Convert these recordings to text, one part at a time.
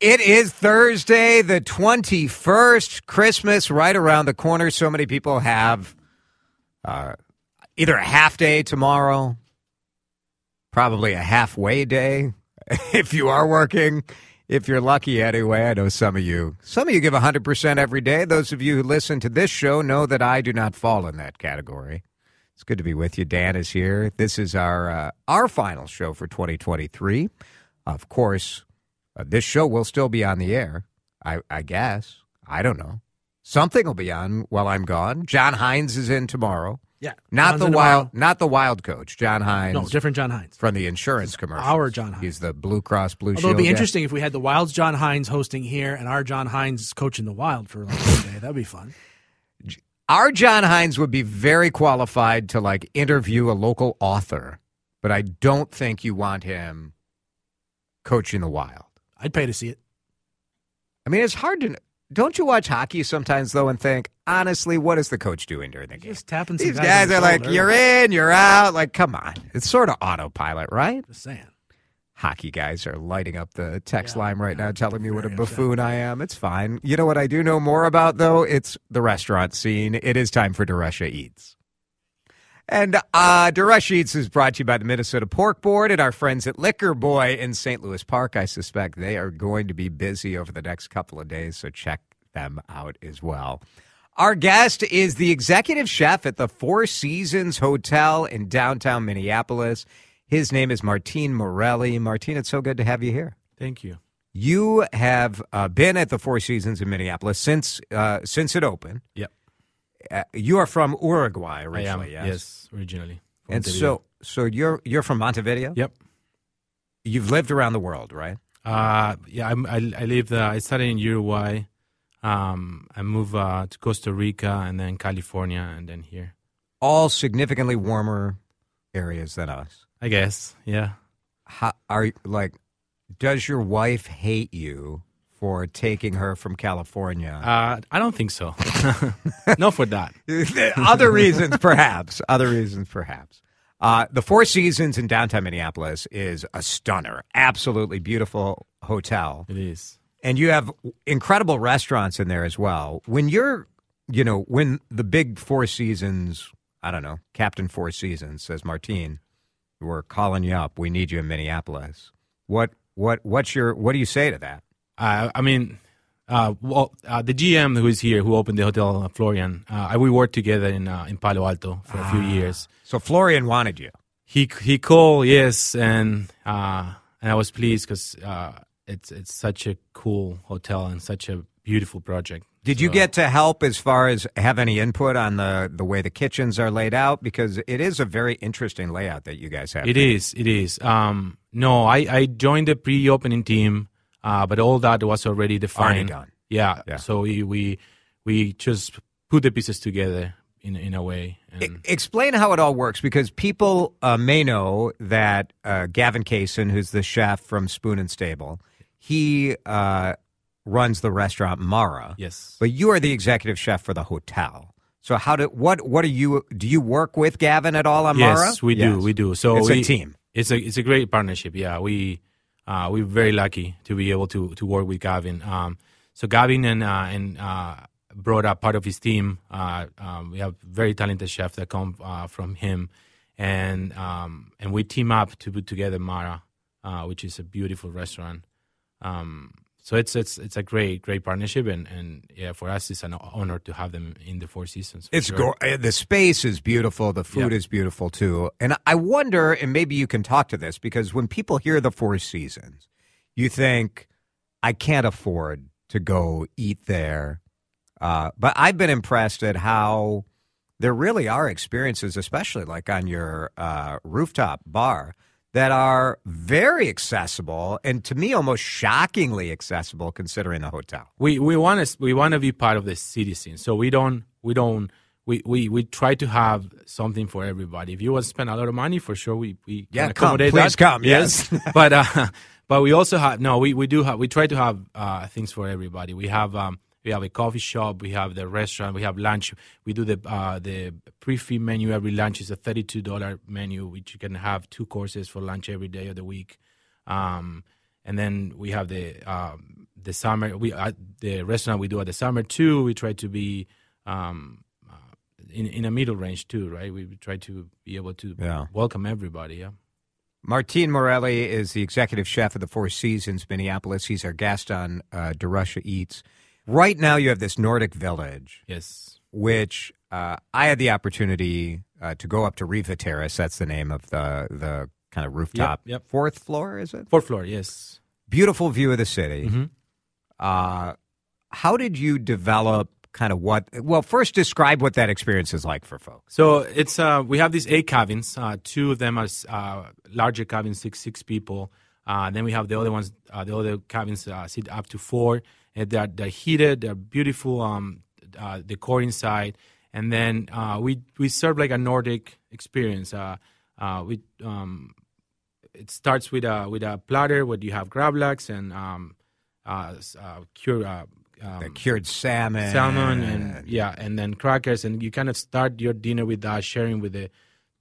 It is Thursday, the 21st, Christmas right around the corner. So many people have uh, either a half day tomorrow, probably a halfway day if you are working. If you're lucky anyway, I know some of you. Some of you give 100% every day. Those of you who listen to this show know that I do not fall in that category. It's good to be with you. Dan is here. This is our uh, our final show for 2023. Of course, uh, this show will still be on the air, I, I guess. I don't know. Something will be on while I'm gone. John Hines is in tomorrow. Yeah, Not John's the wild, not the wild coach, John Hines. No, different John Hines. from the insurance commercial. our John Hines. He's the Blue Cross Blue Although it'd be guy. interesting if we had the Wild's John Hynes hosting here and our John Hines coaching the Wild for like one day. That'd be fun. Our John Hines would be very qualified to like interview a local author, but I don't think you want him coaching the Wild. I'd pay to see it. I mean, it's hard to. Don't you watch hockey sometimes though and think honestly, what is the coach doing during the game? Just tapping These guys, guys are like, you're in, you're out. Like, come on. It's sort of autopilot, right? Just saying. Hockey guys are lighting up the text Yeah, line right yeah, now, telling me what a very upset. buffoon I am. It's fine. You know what I do know more about, though? It's the restaurant scene. It is time for DeRusha Eats. And uh, is brought to you by the Minnesota Pork Board and our friends at Liquor Boy in St. Louis Park. I suspect they are going to be busy over the next couple of days, so check them out as well. Our guest is the executive chef at the Four Seasons Hotel in downtown Minneapolis. His name is Martin Morelli. Martin, it's so good to have you here. Thank you. You have uh, been at the Four Seasons in Minneapolis since uh, since it opened. Yep. Uh, you are from Uruguay I am. originally, yes. Yes, originally. And so, so you're you're from Montevideo. Yep. You've lived around the world, right? Uh, yeah, I'm, I I lived. Uh, I started in Uruguay. Um, I moved uh, to Costa Rica and then California and then here. All significantly warmer areas than us. I guess. Yeah. How, are like, does your wife hate you for taking her from California? Uh, I don't think so. Not for that. Other reasons, perhaps. Other reasons, perhaps. Uh, the Four Seasons in downtown Minneapolis is a stunner, absolutely beautiful hotel. It is. and you have incredible restaurants in there as well. When you're, you know, when the big Four Seasons, I don't know, Captain Four Seasons says, Martin, we're calling you up. We need you in Minneapolis. What, what, what's your, what do you say to that? Uh, I mean, uh, well, uh, the GM who is here, who opened the hotel, uh, Florian. Uh, we worked together in uh, in Palo Alto for a few years. So Florian wanted you. he he called yes and uh and i was pleased because uh it's it's such a cool hotel and such a beautiful project Did you get to help as far as have any input on the, the way the kitchens are laid out? Because it is a very interesting layout that you guys have. it is it is um no i i joined the pre-opening team uh but all that was already defined done. yeah, Yeah. so we we we just put the pieces together in in a way and E- Explain how it all works because people uh, may know that uh, Gavin Kaysen, who's the chef from Spoon and Stable, he uh, runs the restaurant Mara. yes But you are the executive chef for the hotel. So how do what what are you do you work with Gavin at all on Mara? Yes, we do. We do. So it's we, a team. It's a it's a great partnership. Yeah, we uh, we're very lucky to be able to to work with Gavin. Um, so Gavin and uh, and uh, brought up part of his team. Uh, um, we have very talented chefs that come uh, from him, and um, and we team up to put together Mara, uh, which is a beautiful restaurant. So it's it's it's a great great partnership, and, and yeah, for us it's an honor to have them in the Four Seasons. It's sure. go- uh, the space is beautiful. The food Yeah. is beautiful too. And I wonder, and maybe you can talk to this because when people hear the Four Seasons, you think, I can't afford to go eat there. Uh, but I've been impressed at how there really are experiences, especially like on your uh, rooftop bar, that are very accessible and to me almost shockingly accessible considering the hotel. we we want to we want to be part of the city scene. So we don't we don't we, we, we try to have something for everybody. If you want to spend a lot of money, for sure we we Yeah, can come. accommodate Please that. come, yes. but uh, but we also have no we, we do have we try to have uh, things for everybody. We have um we have a coffee shop, we have the restaurant, we have lunch. We do the uh, the pre-fee menu every lunch is a thirty two dollar menu, which you can have two courses for lunch every day of the week. Um, and then we have the um, the summer we uh, the restaurant we do at the summer too. We try to be um, uh, in in a middle range too, right? We try to be able to Yeah. welcome everybody. Yeah. Martin Morelli is the executive chef of the Four Seasons Minneapolis. He's our guest on uh, DeRusha Eats. Right now, you have this Nordic village, Yes. which uh, I had the opportunity uh, to go up to Riva Terrace. That's the name of the the kind of rooftop. yep. Fourth floor, is it? Fourth floor. Yes. Beautiful view of the city. hmm Uh, how did you develop kind of what? Well, first describe what that experience is like for folks. So it's uh, we have these eight cabins. Uh, two of them are uh, larger cabins, six six people. Uh, then we have the other ones. Uh, the other cabins uh, sit up to four. And they're they're heated. They're beautiful. Um, uh, decor inside. And then uh, we we serve like a Nordic experience. Uh, uh, we um, it starts with a with a platter where you have gravlax and um, uh, uh, cure. Uh, um, The cured salmon, salmon and yeah and then crackers and you kind of start your dinner with that sharing with the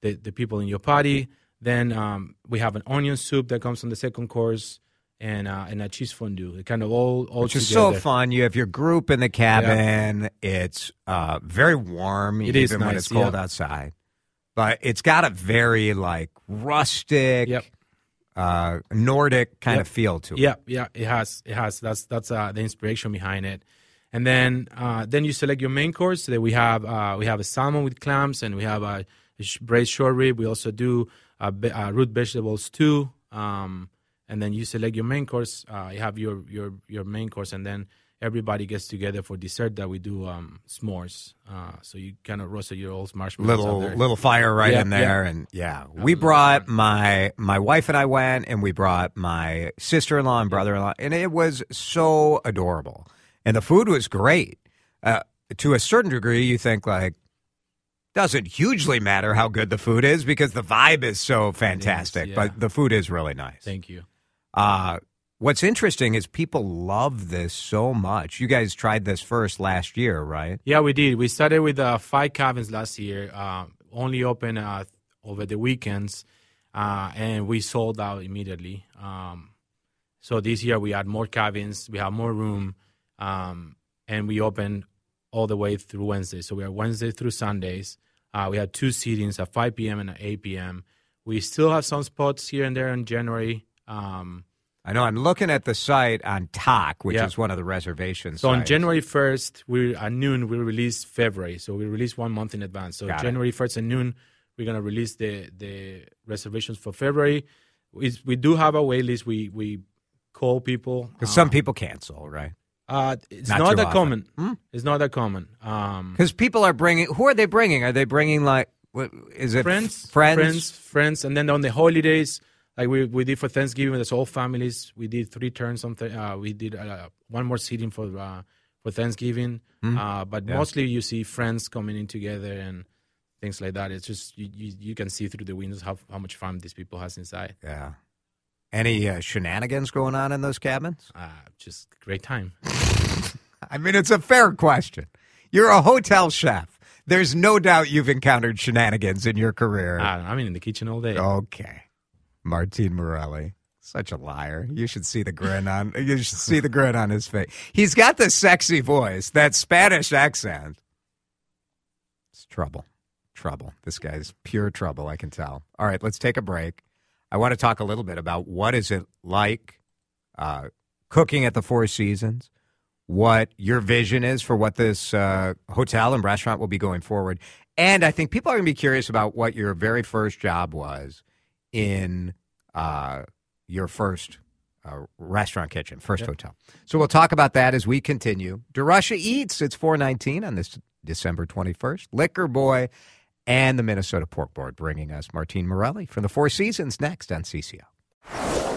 the, the people in your party then um, we have an onion soup that comes on the second course and uh, and a cheese fondue it kind of all all which is so fun. You have your group in the cabin. It's uh, very warm, It even is when it's cold yeah. outside. But it's got a very like rustic, Yep. uh, Nordic kind Yep. of feel to it. yeah yeah it has it has that's that's uh, the inspiration behind it and then uh, then you select your main course so that we have uh, we have a salmon with clams and we have a, braised short rib we also do uh, be- uh, root vegetables too um, and then you select your main course uh, you have your your your main course and then everybody gets together for dessert that we do um, s'mores uh, so you kind of roast your old marshmallows Little there. little fire right Yeah, in there, yeah. and yeah, we brought my my wife and I went, and we brought my sister in law and brother in law, and it was so adorable, and the food was great. Uh, to a certain degree, you think like doesn't hugely matter how good the food is because the vibe is so fantastic, yeah. but the food is really nice. thank you Uh, what's interesting is people love this so much. You guys tried this first last year, right? Yeah, we did. We started with uh, five cabins last year, uh, only open uh, over the weekends, uh, and we sold out immediately. Um, so this year we had more cabins, we have more room, um, and we open all the way through Wednesday. So we are Wednesday through Sundays. Uh, we had two seatings at 5 p.m. and at 8 p.m. We still have some spots here and there in January. Um, I know I'm looking at the site on Tock, which Yeah. is one of the reservations. So on January 1st, we at noon we release February. So we release one month in advance. So Got it. January 1st at noon, we're gonna release the the reservations for February. We, we do have a wait list. We we call people. because some Um, people cancel, right? uh, it's Not not, that often. Hmm? common. It's not that common. Um, Because people are bringing. Who are they bringing? Are they bringing like? What is it? friends, friends, friends, friends, and then on the holidays, like we, we did for Thanksgiving, that's all families. We did three turns. Something uh, we did uh, one more seating for uh, for Thanksgiving, uh, but mostly you see friends coming in together and things like that. It's just you, you, you can see through the windows how how much fun these people has inside. Yeah. Any uh, shenanigans going on in those cabins? Uh, just great time. I mean, it's a fair question. You're a hotel chef. There's no doubt you've encountered shenanigans in your career. Uh, I mean, in the kitchen all day. Okay. Martin Morelli. Such a liar. You should see the grin on you should see the grin on his face. He's got the sexy voice, that Spanish accent. It's trouble. Trouble. This guy's pure trouble, I can tell. All right, let's take a break. I want to talk a little bit about what is it like uh, cooking at the Four Seasons, what your vision is for what this uh, hotel and restaurant will be going forward. And I think people are going to be curious about what your very first job was in uh, your first uh, restaurant kitchen, first hotel. So we'll talk about that as we continue. DeRusha Eats, it's 419 on this December 21st. Liquor Boy and the Minnesota Pork Board, bringing us Martin Morelli from the Four Seasons next on CCO.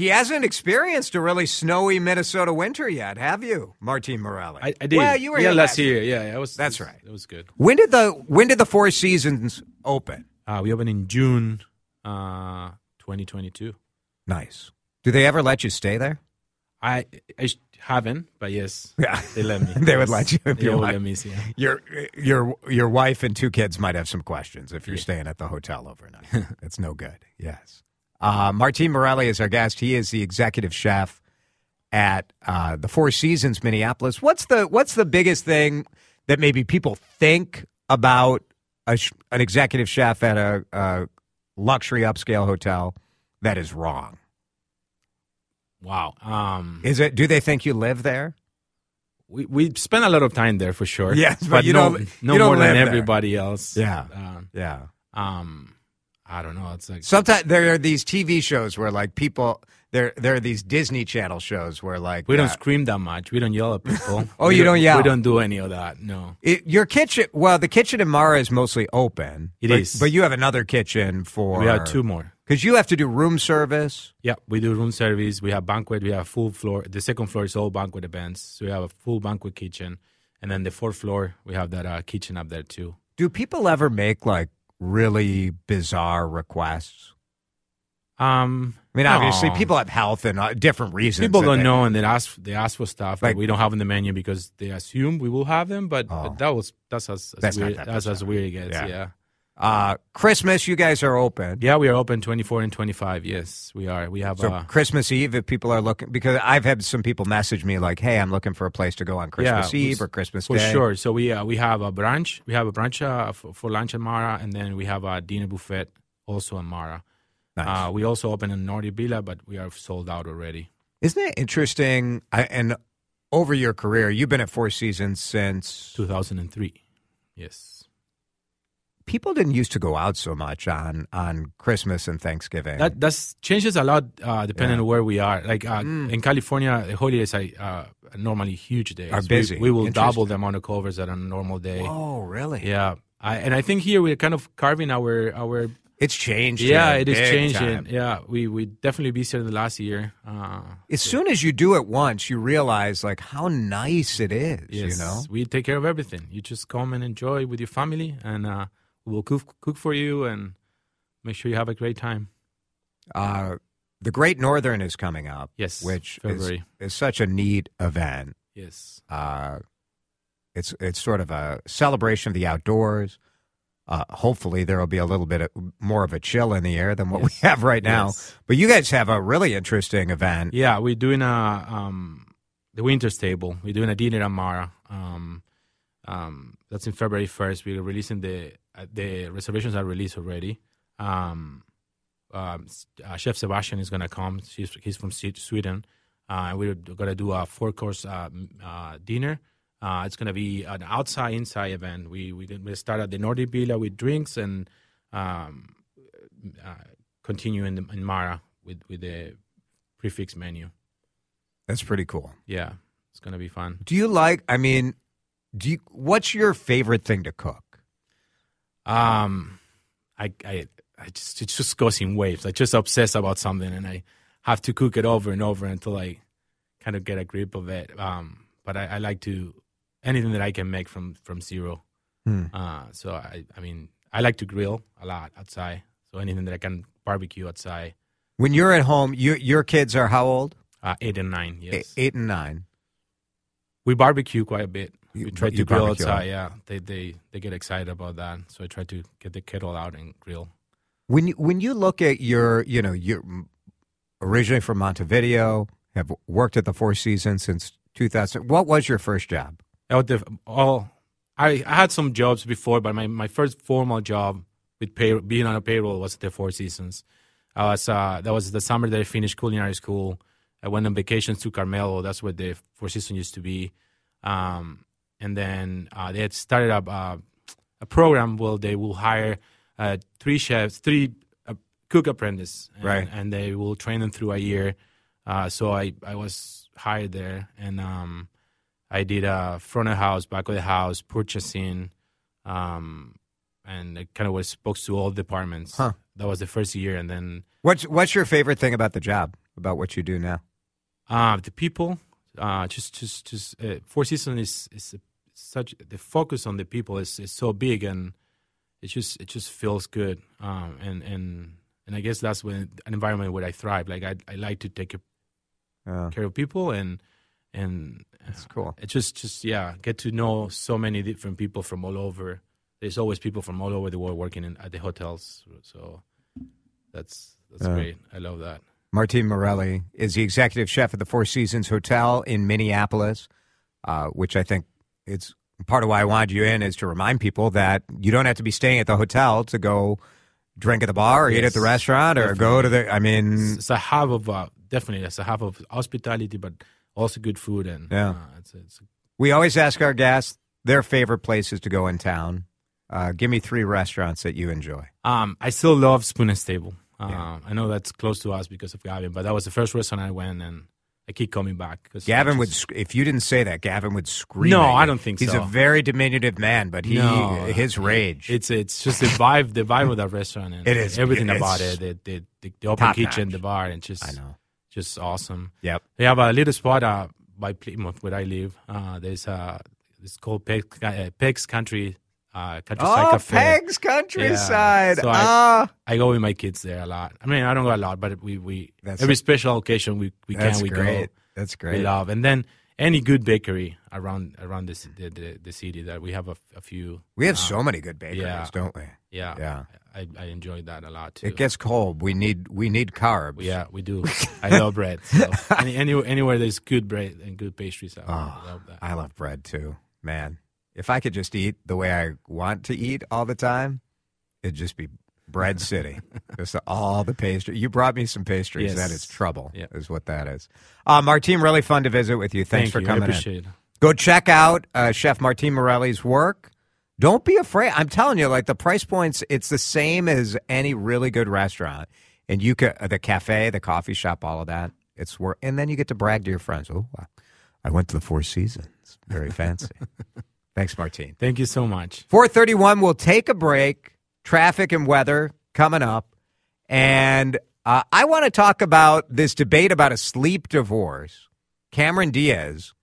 He hasn't experienced a really snowy Minnesota winter yet, have you, Martin Morelli? I, I did. Well, you were yeah here last year. Yeah, yeah, was. That's it was- right. It was good. When did the when did the Four Seasons open? Uh, we opened in June, uh, 2022. Nice. Do they ever let you stay there? I I haven't, but yes, Yeah. they let me. They would let you if They you let me. Yeah. Your your your wife and two kids might have some questions if you're Yeah. staying at the hotel overnight. That's no good. Yes. Uh, Martin Morelli is our guest. He is the executive chef at uh, the Four Seasons Minneapolis. What's the what's the biggest thing that maybe people think about a, sh- an executive chef at a, a luxury upscale hotel that is wrong? Wow. Um, Is it? Do they think you live there? we we spent a lot of time there for sure. Yes, but you no, don't- no more than live there. everybody else. Yeah. Uh, Yeah. um, I don't know. It's like Sometimes there are these TV shows where like people there there are these Disney Channel shows where like we don't uh, scream that much. We don't yell at people. Oh, We you don't yell? We don't do any of that. No. it, your kitchen. Well, the kitchen in Mara is mostly open. It but, is. but you have another kitchen for We have two more. because you have to do room service. Yeah, we do room service. We have banquet. We have full floor. The second floor is all banquet events. So we have a full banquet kitchen, and then the fourth floor we have that uh, kitchen up there too. Do people ever make like really bizarre requests? Um, I mean, obviously, no. people have health and uh, different reasons. people don't they- know, and they ask they ask for stuff Like- that we don't have in the menu because they assume we will have them. But, Oh. but that was that's as, as weird that that's as weird it gets. Yeah. Yeah. Uh, Christmas, you guys are open. yeah, We are open twenty four and twenty five. Yes, we are. We have So uh, Christmas Eve, if people are looking, because I've had some people message me like, "Hey, I'm looking for a place to go on Christmas Yeah, Eve or Christmas For Day." sure. So we uh, we have a brunch. We have a brunch uh, for, for lunch at Mara, and then we have a dinner buffet also in Mara. Nice. Uh, we also open in Nordic Villa, but we are sold out already. Isn't it interesting? I, and over your career, you've been at Four Seasons since 2003. Yes. People didn't used to go out so much on on Christmas and Thanksgiving. That that's changes a lot uh, depending Yeah. on where we are. Like uh, Mm. in California, the holidays are uh, normally huge days. Are We- busy. We, will double the amount of covers at a normal day. oh, really? Yeah. I, and I think here we're kind of carving our our It's changed. yeah it is changing time. yeah we we definitely busier than last year uh, As soon as you do it once, you realize like how nice it is. yes, You know, we take care of everything you just come and enjoy with your family and uh, we'll cook cook for you and make sure you have a great time uh, the Great Northern is coming up. Yes, which is, is such a neat event. yes Uh, it's it's sort of a celebration of the outdoors. Uh, hopefully, there will be a little bit of, more of a chill in the air than what we have right now. Yes. But you guys have a really interesting event. yeah we're doing a um the Winter's Table. we're doing a dinner at mara um um that's in february 1st we're releasing the uh, the reservations are released already um um, uh, Chef Sebastian is going to come. He's, he's from Sweden. Uh, we're going to do a four course uh, uh, dinner. Uh, it's going to be an outside inside event. We we we start at the Nordic Villa with drinks and um, uh, continue in, the, in Mara with with the prefix menu. That's pretty cool. Yeah, it's going to be fun. Do you like? I mean, do you? What's your favorite thing to cook? Um, I I I just it just goes in waves. I just obsess about something and I have to cook it over and over until I kind of get a grip of it. Um, but I, I like to anything that I can make from from zero. Hmm. Uh, so I I mean I like to grill a lot outside. So anything that I can barbecue outside. When you're at home, your your kids are how old? Uh, eight and nine. Yes, Eight and nine. we barbecue quite a bit. You- We try to grill outside. Yeah, they they they get excited about that. So I try to get the kettle out and grill. When you, when you look at your, you know, you're originally from Montevideo, have worked at the Four Seasons since 2000. What was your first job? Oh, the, all I, I had some jobs before, but my, my first formal job with pay, being on a payroll was at the Four Seasons. I was uh, that was the summer that I finished culinary school. I went on vacations to Carmelo. That's where the Four Seasons used to be. Um, and then uh, they had started up uh, a program where they will hire uh, three chefs, three uh, cook apprentices, and, Right. and they will train them through a year. Uh, so I, I was hired there, and um, I did uh, front of house, back of the house, purchasing, um, and I kind of was exposed to all departments. Huh. That was the first year, and then What's what's your favorite thing about the job? About what you do now? uh, the people, uh, just just just uh, Four Seasons is is such the focus on the people is, is so big, and it just it just feels good, um, and and and I guess that's when an environment where I thrive. Like I I like to take Uh, care of people, and and that's cool. it just just yeah get to know so many different people from all over there's always people from all over the world working in, at the hotels so that's that's Yeah. great i love that Martin Morelli is the executive chef at the Four Seasons Hotel in Minneapolis, uh, which I think it's part of why I wanted you in is to remind people that you don't have to be staying at the hotel to go drink at the bar or eat at the restaurant or go to the. I mean, it's, it's a half of uh, definitely it's a half of hospitality but also good food and Yeah. uh, it's, it's we always ask our guests their favorite places to go in town. Uh, give me three restaurants that you enjoy. um i still love spoon and stable um, Yeah. i know that's close to us because of gavin but that was the first restaurant i went and i keep coming back 'cause Gavin would, sc- if you didn't say that, Gavin would scream. No. I don't think He's so. He's a very diminutive man, but he No, his rage. It's it's just the vibe, the vibe of that restaurant. And It is- everything about it. The the, the, the open kitchen, notch. the bar, and just I know. just awesome. Yep. They have a little spot uh, by Plymouth where I live. Uh, there's uh, it's called Pegs, uh, Pegs Country uh, Countryside Oh, Cafe. Peg's countryside. Yeah. So I- Ah, I go with my kids there a lot. I mean, I don't go a lot, but we we That's every a- special occasion we we can we great. go. That's great. We great. love, and then any good bakery around around this the, the the city that we have a, a few. We have uh, so many good bakeries, yeah. don't we? Yeah, Yeah. I, I enjoyed that a lot too. It gets cold. We need we need carbs. yeah, we do. I love bread. So any, any anywhere there's good bread and good pastries, I Oh, love that. I love bread too, man. If I could just eat the way I want to eat all the time, it'd just be bread city. just all the pastry. You brought me some pastries. Yes. That is trouble. Yeah. Is what that is. Uh, Martin, really fun to visit with you. Thanks Thank for you. coming I in. appreciate it. Go check out uh, Chef Martin Morelli's work. Don't be afraid. I'm telling you, like the price points, it's the same as any really good restaurant. And you can the cafe, the coffee shop, all of that. It's worth, and then you get to brag to your friends. Oh, I went to the Four Seasons. Very fancy. Thanks, Martin. Thank you so much. 431, we'll take a break. Traffic and weather coming up. And uh, I want to talk about this debate about a sleep divorce. Cameron Diaz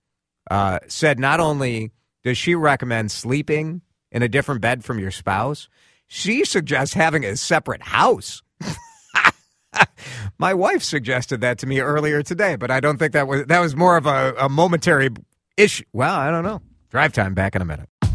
uh, said not only does she recommend sleeping in a different bed from your spouse, she suggests having a separate house. My wife suggested that to me earlier today, but I don't think that was that was more of a, a momentary issue. Well, I don't know. Drive time back in a minute.